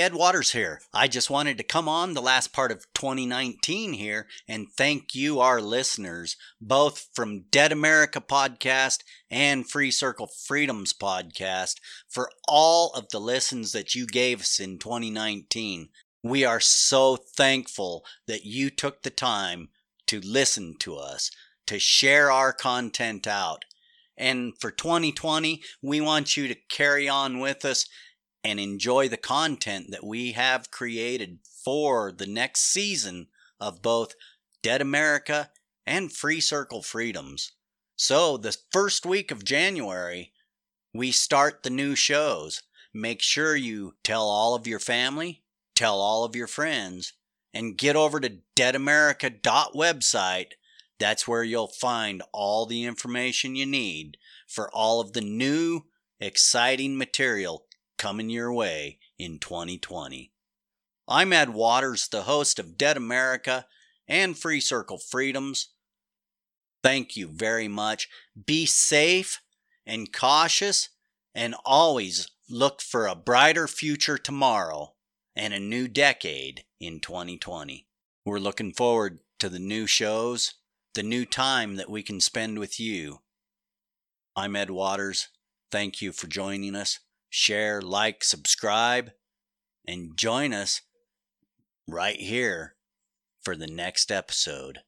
Ed Waters here. I just wanted to come on the last part of 2019 here and thank you, our listeners, both from Dead America Podcast and Free Circle Freedoms Podcast, for all of the listens that you gave us in 2019. We are so thankful that you took the time to listen to us, to share our content out. And for 2020, we want you to carry on with us and enjoy the content that we have created for the next season of both Dead America and Free Circle Freedoms. So, the first week of January, we start the new shows. Make sure you tell all of your family, tell all of your friends, and get over to deadamerica.website. That's where you'll find all the information you need for all of the new, exciting material coming your way in 2020. I'm Ed Waters, the host of Dead America and Free Circle Freedoms. Thank you very much. Be safe and cautious, and always look for a brighter future tomorrow and a new decade in 2020. We're looking forward to the new shows, the new time that we can spend with you. I'm Ed Waters. Thank you for joining us share, like, subscribe, and join us right here for the next episode.